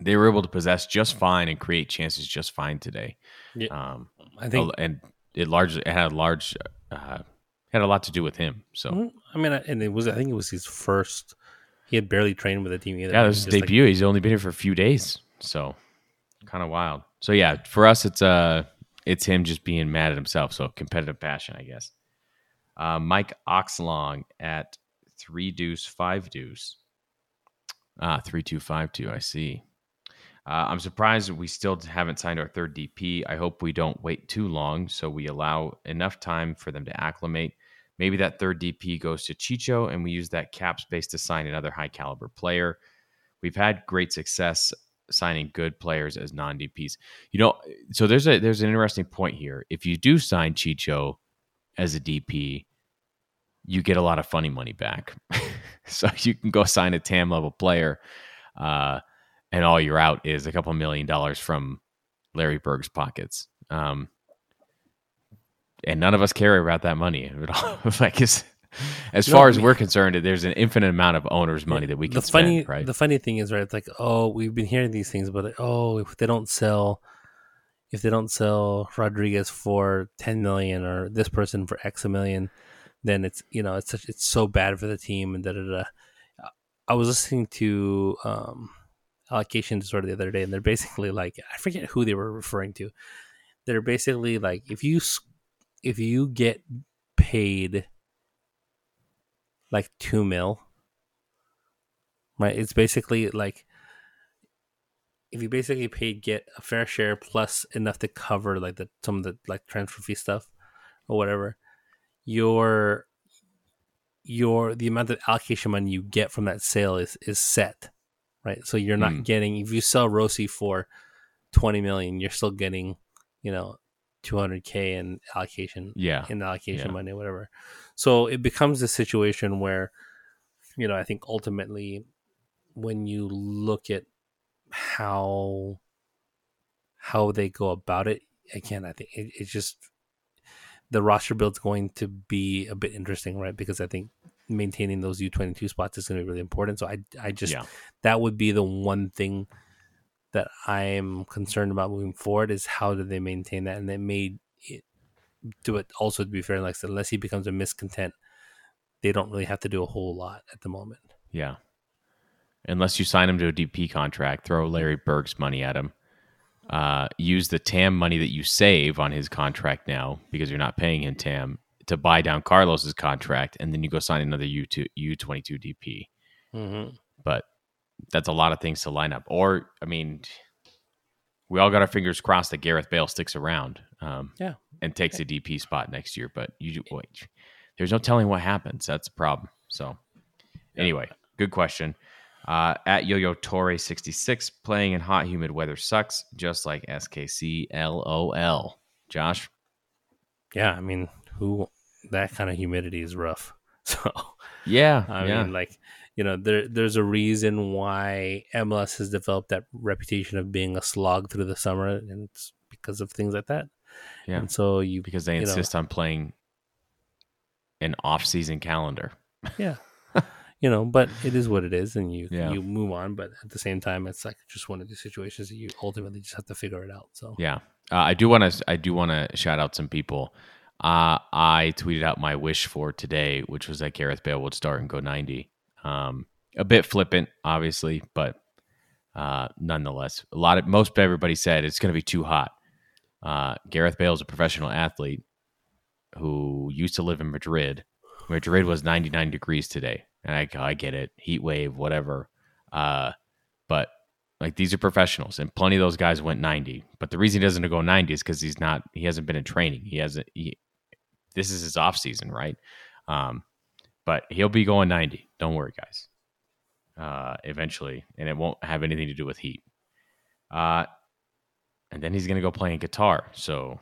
Speaker 1: they were able to possess just fine and create chances just fine today.
Speaker 2: Yeah.
Speaker 1: Um,
Speaker 2: I think.
Speaker 1: and it largely it had a large uh, had a lot to do with him. So
Speaker 2: Mhm. I mean, and it was. I think it was his first. He had barely trained with the team either.
Speaker 1: yeah, this is his
Speaker 2: like-
Speaker 1: debut. He's only been here for a few days, so kind of wild. So yeah, for us, it's uh it's him just being mad at himself. So competitive passion, I guess. Uh, Mike Oxlong at three deuce five deuce. Ah, three two five two. I see. Uh, I'm surprised we still haven't signed our third DP. I hope we don't wait too long, so we allow enough time for them to acclimate. Maybe that third DP goes to Chicho, and we use that cap space to sign another high caliber player. We've had great success signing good players as non DPs. You know, so there's a there's an interesting point here. If you do sign Chicho as a DP, you get a lot of funny money back. *laughs* so you can go sign a TAM level player, uh, and all you're out is a couple million dollars from Larry Berg's pockets. Um, and none of us care about that money at all. *laughs* like as, as far as
Speaker 2: mean-
Speaker 1: we're concerned, there's an infinite amount of owners' money that we can
Speaker 2: the funny,
Speaker 1: spend, right?
Speaker 2: The funny thing is, right? It's like, oh, we've been hearing these things, but oh, if they don't sell, if they don't sell Rodriguez for ten million or this person for X a million, then it's you know it's such, it's so bad for the team and da da da. I was listening to um, allocation disorder the other day, and they're basically like, I forget who they were referring to. They're basically like, if you if you get paid like two mil right it's basically like if you basically pay get a fair share plus enough to cover like the some of the like transfer fee stuff or whatever, your your the amount of allocation money you get from that sale is is set, right? So you're not
Speaker 1: Mm.
Speaker 2: getting if you sell Rossi for twenty million, you're still getting you know two hundred k in allocation
Speaker 1: Yeah.
Speaker 2: in allocation
Speaker 1: Yeah.
Speaker 2: money, whatever. So it becomes a situation where, you know, I think ultimately, when you look at how how they go about it, again, I think it, it's just the roster build's going to be a bit interesting, right? Because I think maintaining those U twenty two spots is going to be really important. So I I just
Speaker 1: Yeah.
Speaker 2: that would be the one thing that I'm concerned about moving forward is how do they maintain that, and they may it, do it also to be fair, like unless he becomes a miscontent, they don't really have to do a whole lot at the moment.
Speaker 1: Yeah. Unless you sign him to a DP contract, throw Larry Berg's money at him. Uh, use the TAM money that you save on his contract now because you're not paying him TAM to buy down Carlos's contract, and then you go sign another U two U twenty two DP.
Speaker 2: Mm-hmm.
Speaker 1: But that's a lot of things to line up. Or I mean, we all got our fingers crossed that Gareth Bale sticks around. Um,
Speaker 2: Yeah.
Speaker 1: and takes a DP spot next year. But you wait, there's no telling what happens. That's the problem. So anyway, good question. Uh, at Yo Yo Torre 66, playing in hot, humid weather sucks, just like SKC. LOL. Josh?
Speaker 2: Yeah, I mean, who that kind of humidity is rough. *laughs* So
Speaker 1: Yeah.
Speaker 2: I
Speaker 1: yeah.
Speaker 2: mean, like you know, there there's a reason why MLS has developed that reputation of being a slog through the summer, and it's because of things like that.
Speaker 1: Yeah.
Speaker 2: And so you,
Speaker 1: because they
Speaker 2: you know-
Speaker 1: insist on playing an off season calendar.
Speaker 2: yeah, *laughs* you know, but it is what it is, and you
Speaker 1: Yeah.
Speaker 2: you move on. But at the same time, it's like just one of these situations that you ultimately just have to figure it out. So
Speaker 1: Yeah. Uh, I do want to I do want to shout out some people. Uh, I tweeted out my wish for today, which was that Gareth Bale would start and go 90. Um, a bit flippant, obviously, but uh, nonetheless, a lot of most everybody said it's going to be too hot. Uh, Gareth Bale is a professional athlete who used to live in Madrid. Madrid was 99 degrees today, and I, I get it, heat wave, whatever. Uh, but like these are professionals, and plenty of those guys went 90. But the reason he doesn't go 90 is because he's not. He hasn't been in training. He hasn't. He, this is his off season, right? Um, but he'll be going 90. Don't worry, guys. Uh, eventually, and it won't have anything to do with heat. Uh, and then he's gonna go playing guitar. So,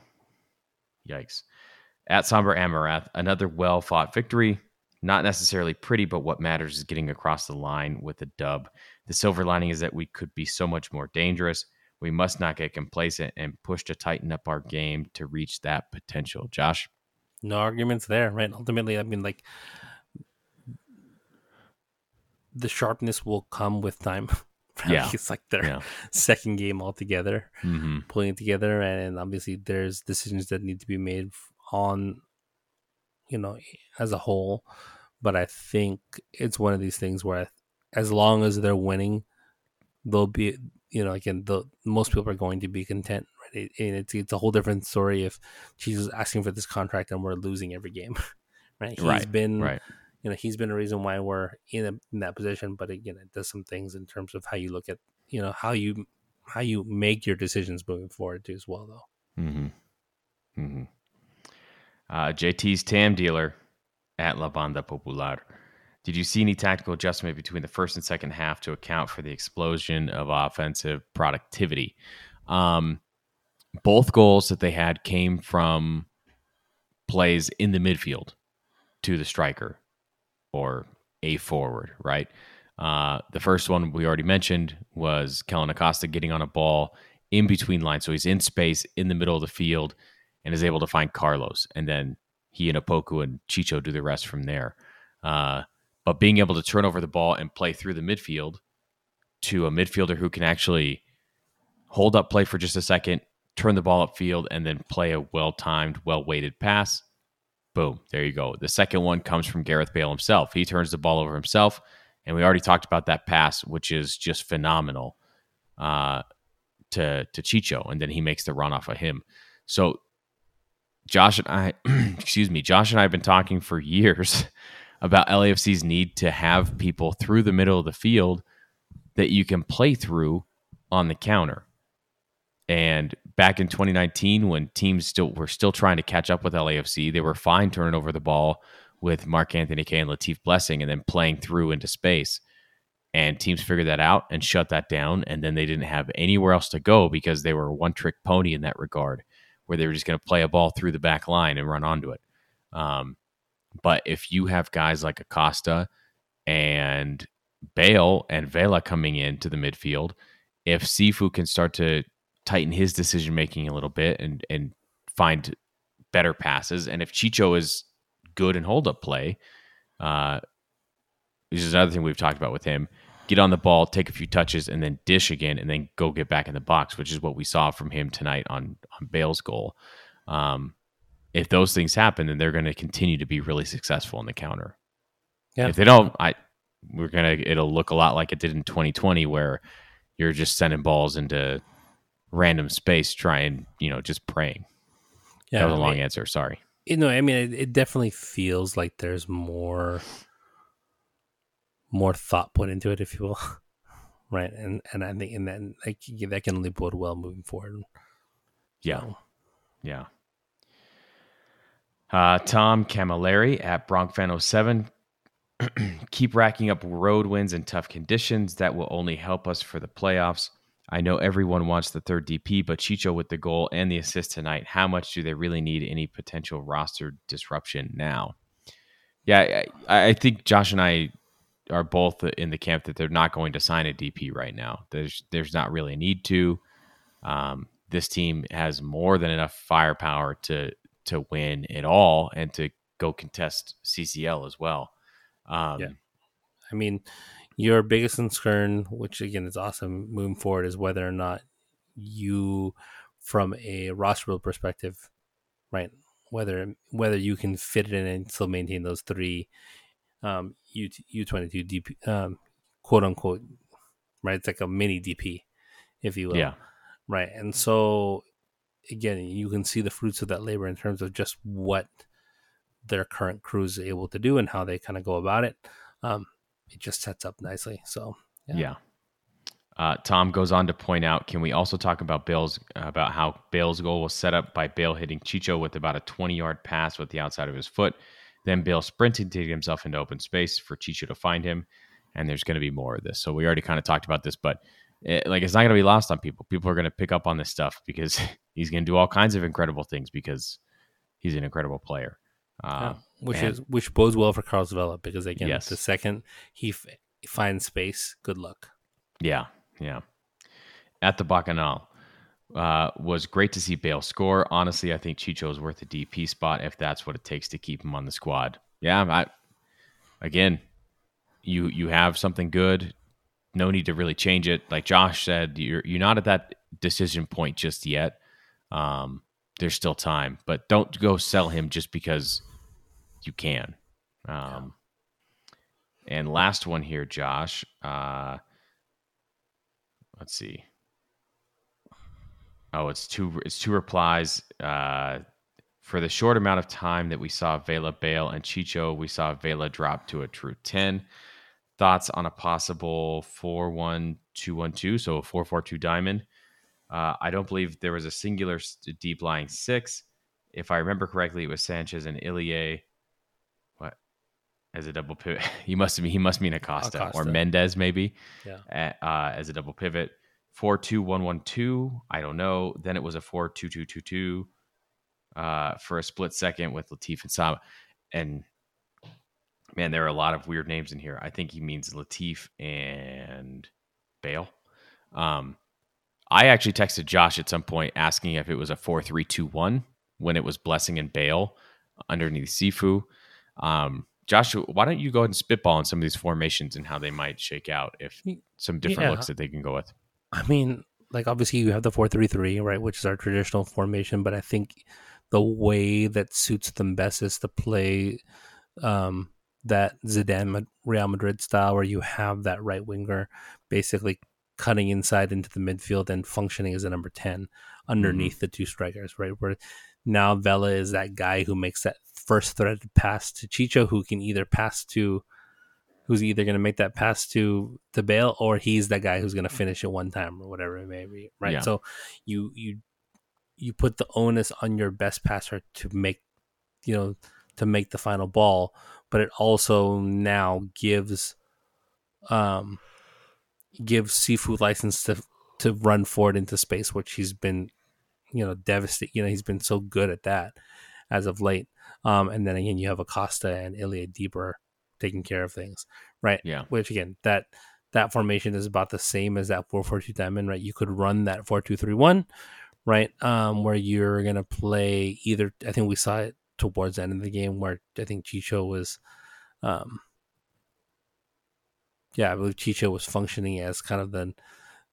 Speaker 1: yikes. At Somber Amarath, another well fought victory. Not necessarily pretty, but what matters is getting across the line with a dub. The silver lining is that we could be so much more dangerous. We must not get complacent and push to tighten up our game to reach that potential. Josh?
Speaker 2: no arguments there, right? Ultimately, I mean, like the sharpness will come with time. *laughs* right?
Speaker 1: Yeah.
Speaker 2: it's like their
Speaker 1: Yeah. *laughs*
Speaker 2: second game altogether.
Speaker 1: Mm-hmm.
Speaker 2: pulling it together and obviously there's decisions that need to be made on you know as a whole but i think it's one of these things where I, as long as they're winning they'll be you know again the most people are going to be content right It- and it's it's a whole different story if jesus asking for this contract and we're losing every game *laughs* right He's
Speaker 1: Right,
Speaker 2: been
Speaker 1: Right.
Speaker 2: you know he's been a reason why we're in, a, in that position but again it does some things in terms of how you look at you know how you how you make your decisions moving forward too as well though
Speaker 1: Mm-hmm. Mm-hmm. Uh, JT's TAM dealer at La Banda Popular. Did you see any tactical adjustment between the first and second half to account for the explosion of offensive productivity? Um, both goals that they had came from plays in the midfield to the striker or a forward, right? Uh, the first one we already mentioned was Kellen Acosta getting on a ball in between lines. So he's in space in the middle of the field and is able to find Carlos. And then he and Opoku and Chicho do the rest from there. Uh, but being able to turn over the ball and play through the midfield to a midfielder who can actually hold up play for just a second, turn the ball upfield, and then play a well timed, well weighted pass. Boom, there you go. The second one comes from Gareth Bale himself. He turns the ball over himself. And we already talked about that pass, which is just phenomenal uh, to to Chicho, and then he makes the run off of him. So Josh and I, *clears throat* excuse me, Josh and I have been talking for years *laughs* about LAFC's need to have people through the middle of the field that you can play through on the counter. And back in 2019, when teams still were still trying to catch up with LAFC, they were fine turning over the ball with Mark Anthony Kaye and Latif Blessing and then playing through into space. And teams figured that out and shut that down. And then they didn't have anywhere else to go because they were a one trick pony in that regard, where they were just going to play a ball through the back line and run onto it. Um, but if you have guys like Acosta and Bale and Vela coming into the midfield, if Cifu can start to tighten his decision making a little bit and and find better passes, and if Chicho is good in hold up play, uh, this is another thing we've talked about with him. Get on the ball, take a few touches, and then dish again, and then go get back in the box, which is what we saw from him tonight on on Bale's goal. Um, if those things happen, then they're going to continue to be really successful in the counter. Yeah. If they don't, I we're gonna it'll look a lot like it did in 2020, where you're just sending balls into random space, trying you know just praying. Yeah, that was a long answer. Sorry.
Speaker 2: You know, I mean, it, it definitely feels like there's more more thought put into it, if you will. *laughs* right, and and I think and then like that can only bode well moving forward.
Speaker 1: Yeah, so. yeah. Uh, Tom Camilleri at BronkFan07. *clears throat* Keep racking up road wins in tough conditions. That will only help us for the playoffs. I know everyone wants the third DP, but Chicho with the goal and the assist tonight, how much do they really need any potential roster disruption now? Yeah, I, I think Josh and I are both in the camp that they're not going to sign a DP right now. There's there's not really a need to. Um, this team has more than enough firepower to to win it all and to go contest CCL as well. Um, yeah,
Speaker 2: I mean, your biggest concern, which again is awesome moving forward, is whether or not you, from a roster build perspective, right, whether whether you can fit it in and still maintain those three um, U U twenty two DP, um, quote unquote, right? It's like a mini DP, if you will.
Speaker 1: Yeah.
Speaker 2: Right, and so again, you can see the fruits of that labor in terms of just what their current crew is able to do and how they kind of go about it. Um, it just sets up nicely. So
Speaker 1: yeah. yeah. Uh, Tom goes on to point out, can we also talk about Bale's about how Bale's goal was set up by Bale hitting Chicho with about a 20 yard pass with the outside of his foot, then Bale sprinting to get himself into open space for Chicho to find him, and there's going to be more of this. So we already kind of talked about this, but it, like it's not going to be lost on people. People are going to pick up on this stuff because *laughs* he's going to do all kinds of incredible things because he's an incredible player.
Speaker 2: Uh, yeah, which and, is which bodes well for Carlos Vela because again, yes. the second he f- finds space, good luck.
Speaker 1: Yeah, yeah. At the Bacchanal. Uh, was great to see Bale score. Honestly, I think Chicho is worth a DP spot if that's what it takes to keep him on the squad. Yeah, I, again, you you have something good no need to really change it. Like Josh said, you're you're not at that decision point just yet. Um, there's still time, but don't go sell him just because you can. Um. And last one here, Josh. Uh, let's see. Oh, it's two. It's two replies. Uh, for the short amount of time that we saw Vela Bale and Chicho, we saw Vela drop to a true ten thoughts on a possible 4-1-2-1-2, so a 4-4-2 diamond. Uh, I don't believe there was a singular deep lying six. If I remember correctly, it was Sanchez and Ilie. What as a double pivot? *laughs* he must mean he must mean Acosta, Acosta. or Mendez maybe. Yeah. Uh, as a double pivot, four two one one two. I don't know. Then it was a four two two two two. Uh, for a split second with Latif and Sama, and man, there are a lot of weird names in here. I think he means Latif and Bale. Um, I actually texted Josh at some point asking if it was a four three two one when it was Blessing and Bale underneath Cifu. Um, Josh, why don't you go ahead and spitball on some of these formations and how they might shake out if some different yeah. looks that they can go with?
Speaker 2: I mean, like obviously you have the four three three, right, which is our traditional formation, but I think the way that suits them best is to play um, that Zidane Real Madrid style where you have that right winger basically cutting inside into the midfield and functioning as a number 10 underneath mm-hmm. the two strikers, right? Where now Vela is that guy who makes that first threaded pass to Chicho, who can either pass to who's either going to make that pass to to Bale or he's that guy who's going to finish it one time or whatever it may be, right?
Speaker 1: Yeah.
Speaker 2: So you you you put the onus on your best passer to make you know to make the final ball, but it also now gives um gives Cifu license to to run forward into space, which he's been you know devastated. You know he's been so good at that as of late. Um, and then again, you have Acosta and Ilie deeper taking care of things, right?
Speaker 1: Yeah.
Speaker 2: Which again, that that formation is about the same as that four four two diamond, right? You could run that four two three one, right? Um, where you're gonna play either. I think we saw it towards the end of the game where I think Chicho was, um, yeah, I believe Chicho was functioning as kind of the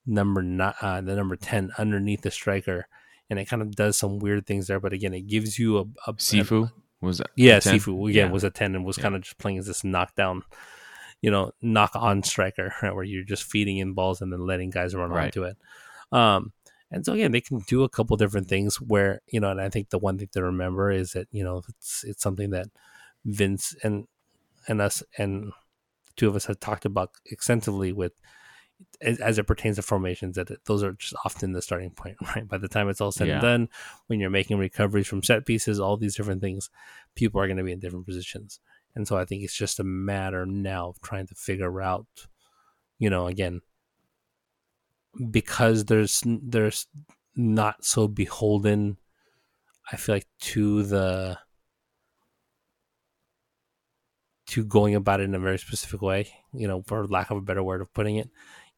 Speaker 2: number not uh, the number ten underneath the striker, and it kind of does some weird things there. But again, it gives you a, a
Speaker 1: Cifu was that
Speaker 2: yeah,
Speaker 1: a 10?
Speaker 2: Cifu again
Speaker 1: Yeah.
Speaker 2: was a ten and was
Speaker 1: Yeah.
Speaker 2: kind of just playing as this knockdown, you know, knock on striker, *laughs* right, where you're just feeding in balls and then letting guys run
Speaker 1: Right.
Speaker 2: onto it. Um, and so again, they can do a couple different things where you know, and I think the one thing to remember is that you know it's it's something that Vince and and us and the two of us have talked about extensively with as, as it pertains to formations that those are just often the starting point *laughs* right by the time it's all said
Speaker 1: Yeah.
Speaker 2: and done when you're making recoveries from set pieces all these different things people are going to be in different positions and so i think it's just a matter now of trying to figure out you know again because there's there's not so beholden i feel like to the to going about it in a very specific way you know for lack of a better word of putting it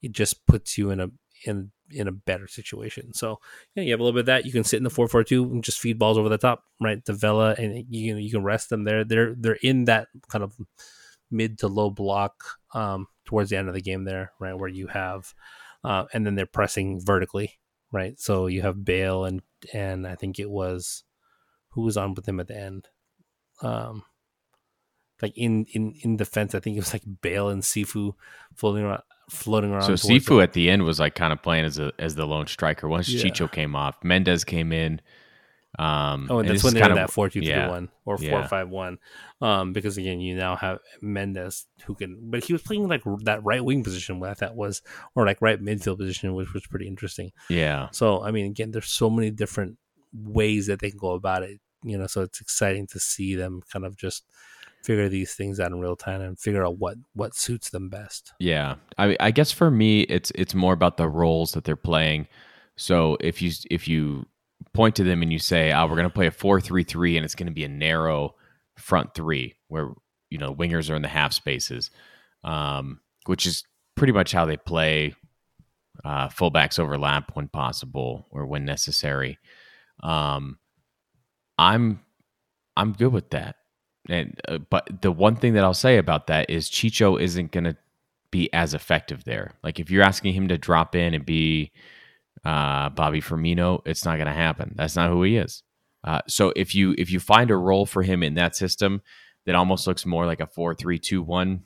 Speaker 2: it just puts you in a in in a better situation. So yeah you have a little bit of that. You can sit in the 442 and just feed balls over the top right? To Vela and you know you can rest them there. They're they're in that kind of mid to low block um towards the end of the game there right? Where you have uh and then they're pressing vertically right? So you have Bale and and I think it was who was on with him at the end? Um like in in in defense I think it was like Bale and Cifu floating around floating around
Speaker 1: So
Speaker 2: Cifu
Speaker 1: at the end was like kind of playing as a as the lone striker. Once
Speaker 2: Yeah.
Speaker 1: Chicho came off, Mendez came in. Um,
Speaker 2: Oh, and that's
Speaker 1: this
Speaker 2: when they
Speaker 1: kind
Speaker 2: that
Speaker 1: of
Speaker 2: four two three
Speaker 1: yeah.
Speaker 2: one or
Speaker 1: Yeah.
Speaker 2: four five one, um, because again you now have Mendez who can, but he was playing like that right wing position, what that was, or like right midfield position, which was pretty interesting.
Speaker 1: yeah,
Speaker 2: So I mean, again, there's so many different ways that they can go about it, you know. So it's exciting to see them kind of just figure these things out in real time and figure out what what suits them best.
Speaker 1: yeah. I I guess for me, it's it's more about the roles that they're playing. So if you if you point to them and you say, "Oh, we're going to play a four-three-three, and it's going to be a narrow front three where you know wingers are in the half spaces, um, which is pretty much how they play. Uh, fullbacks overlap when possible or when necessary. Um, I'm I'm good with that. And uh, but the one thing that I'll say about that is Chicho isn't going to be as effective there. Like if you're asking him to drop in and be uh, Bobby Firmino, it's not going to happen. That's not who he is. Uh, so if you if you find a role for him in that system that almost looks more like a four three two one,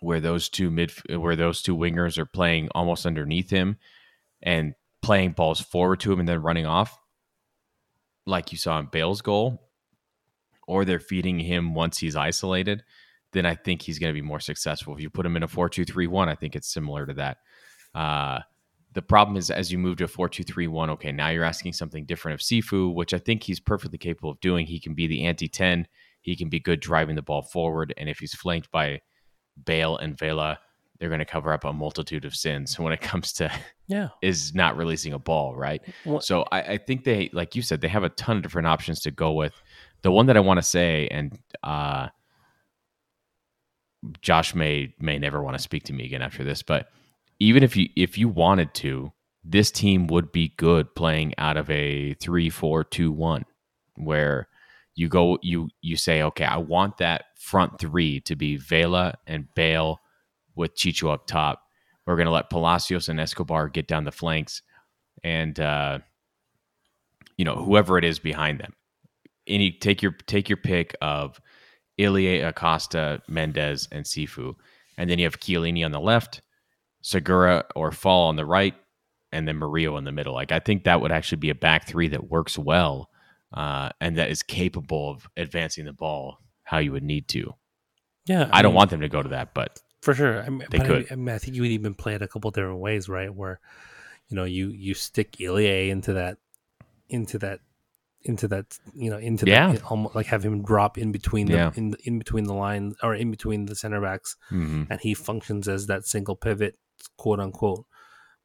Speaker 1: where those two mid where those two wingers are playing almost underneath him and playing balls forward to him and then running off, like you saw in Bale's goal, or they're feeding him once he's isolated, then I think he's going to be more successful. If you put him in a 4 2 3 1, I think it's similar to that. Uh, the problem is as you move to a 4 2 3 1, okay, now you're asking something different of Cifu, which I think he's perfectly capable of doing. He can be the anti 10, he can be good driving the ball forward. And if he's flanked by Bale and Vela, they're going to cover up a multitude of sins *laughs* when it comes to
Speaker 2: Yeah.
Speaker 1: is not releasing a ball, right?
Speaker 2: Well-
Speaker 1: So I, I think they, like you said, they have a ton of different options to go with. The one that I want to say, and uh, Josh may may never want to speak to me again after this, but even if you if you wanted to, this team would be good playing out of a three four two one, where you go you you say, okay, I want that front three to be Vela and Bale with Chicho up top. We're going to let Palacios and Escobar get down the flanks, and uh, you know whoever it is behind them. Any take your take your pick of Ilie, Acosta, Mendez, and Cifu, and then you have Chiellini on the left, Segura or Fall on the right, and then Murillo in the middle. Like I think that would actually be a back three that works well, uh, and that is capable of advancing the ball how you would need to.
Speaker 2: Yeah,
Speaker 1: I, don't
Speaker 2: mean,
Speaker 1: want them to go to that, but
Speaker 2: for sure. I mean,
Speaker 1: They
Speaker 2: I
Speaker 1: could.
Speaker 2: I, mean, I think you would even play it a couple different ways, right? Where you know you you stick Ilie into that into that into that you know into
Speaker 1: Yeah.
Speaker 2: that almost like have him drop in between the
Speaker 1: Yeah.
Speaker 2: in in between the lines or in between the center backs
Speaker 1: mhm.
Speaker 2: and he functions as that single pivot, quote unquote.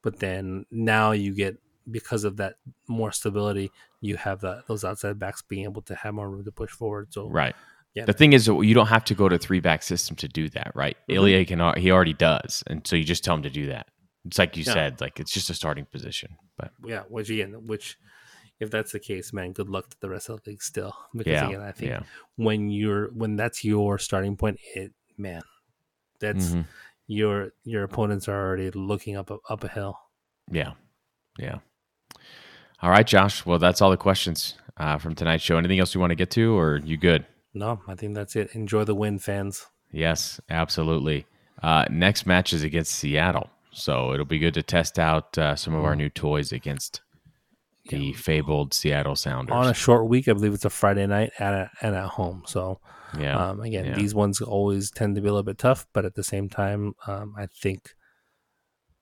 Speaker 2: But then now you get because of that more stability, you have that those outside backs being able to have more room to push forward. So
Speaker 1: right.
Speaker 2: Yeah.
Speaker 1: The thing is, you don't have to go to three back system to do that, right?
Speaker 2: Mhm.
Speaker 1: Ilie can he already does, and so you just tell him to do that. It's like you
Speaker 2: Yeah.
Speaker 1: said, like it's just a starting position. But
Speaker 2: yeah, which again, which if that's the case, man, good luck to the rest of the league still. *laughs* Because
Speaker 1: yeah,
Speaker 2: again, I think
Speaker 1: yeah,
Speaker 2: when you're when that's your starting point, it man, that's
Speaker 1: Mhm.
Speaker 2: your your opponents are already looking up a, up a hill.
Speaker 1: yeah, yeah. All right, Josh. Well, that's all the questions uh, from tonight's show. Anything else you want to get to, or you good?
Speaker 2: No, I think that's it. Enjoy the win, fans.
Speaker 1: Yes, absolutely. Uh, next match is against Seattle, so it'll be good to test out uh, some of our new toys against the fabled Seattle Sounders.
Speaker 2: On a short week, I believe it's a Friday night at a, and at home. So
Speaker 1: yeah,
Speaker 2: Um, again,
Speaker 1: yeah.
Speaker 2: these ones always tend to be a little bit tough, but at the same time, um, I think,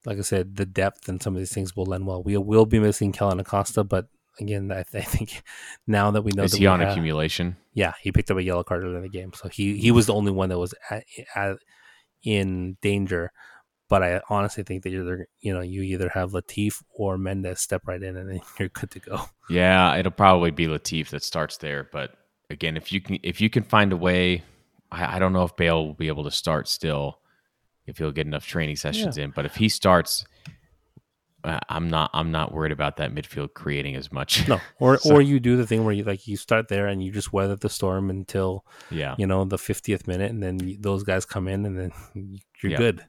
Speaker 2: like I said, the depth and some of these things will lend well. We will be missing Kellen Acosta, but again, I, th- *laughs* I think now that we know
Speaker 1: is
Speaker 2: that
Speaker 1: he on
Speaker 2: have-
Speaker 1: accumulation?
Speaker 2: yeah, he picked up a yellow card in the game, so he he was the only one that was at, at, in danger. But I honestly think that you're, you know, you either have Latif or Mendez step right in, and then *laughs* you're good to go.
Speaker 1: Yeah, it'll probably be Latif that starts there. But again, if you can if you can find a way, I, I don't know if Bale will be able to start still if he'll get enough training sessions in. But if he starts, uh, I'm not I'm not worried about that midfield creating as much.
Speaker 2: No, *laughs* or
Speaker 1: So-
Speaker 2: or you do the thing where you like you start there and you just weather the storm until
Speaker 1: yeah,
Speaker 2: you know the 50th minute and then those guys come in and then *laughs* you're
Speaker 1: Yeah.
Speaker 2: good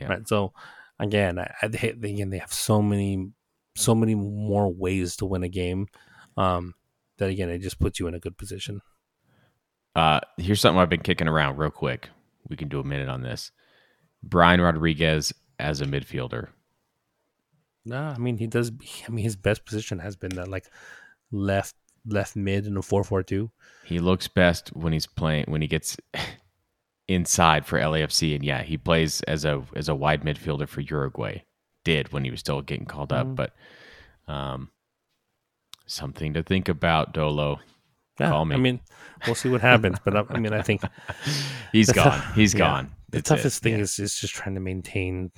Speaker 1: Yeah.
Speaker 2: right so again I, I they, again they have so many so many more ways to win a game um that again it just puts you in a good position
Speaker 1: Uh, here's something I've been kicking around real quick. We can do a minute on this. Brian Rodriguez as a midfielder.
Speaker 2: nah i mean he does i mean his best position has been that like left left mid in a 4-4-2
Speaker 1: He looks best when he's playing when he gets *laughs* inside for LAFC, and yeah, he plays as a as a wide midfielder for Uruguay. Did when he was still getting called up,
Speaker 2: Mhm.
Speaker 1: but um, something to think about. Dolo,
Speaker 2: yeah
Speaker 1: Call me.
Speaker 2: i mean we'll see what happens but I, I mean i think *laughs*
Speaker 1: he's gone. He's
Speaker 2: yeah.
Speaker 1: gone.
Speaker 2: the
Speaker 1: That's it.
Speaker 2: toughest thing
Speaker 1: Yeah.
Speaker 2: is is just trying to maintain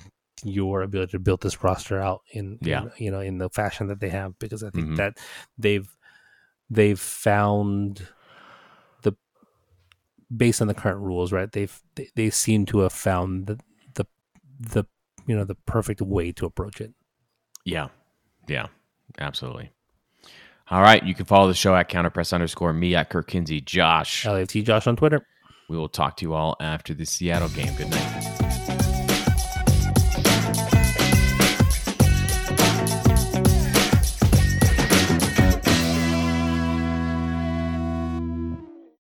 Speaker 2: your ability to build this roster out in, in,
Speaker 1: Yeah.
Speaker 2: you know in the fashion that they have because I think
Speaker 1: Mhm.
Speaker 2: that they've they've found based on the current rules right they've they, they seem to have found the the the you know the perfect way to approach it
Speaker 1: Yeah. Yeah. Absolutely. All right. You can follow the show at counterpress underscore me at Kirk Kinsey. Josh.
Speaker 2: LFT Josh on Twitter
Speaker 1: We will talk to you all after the Seattle game. Good night.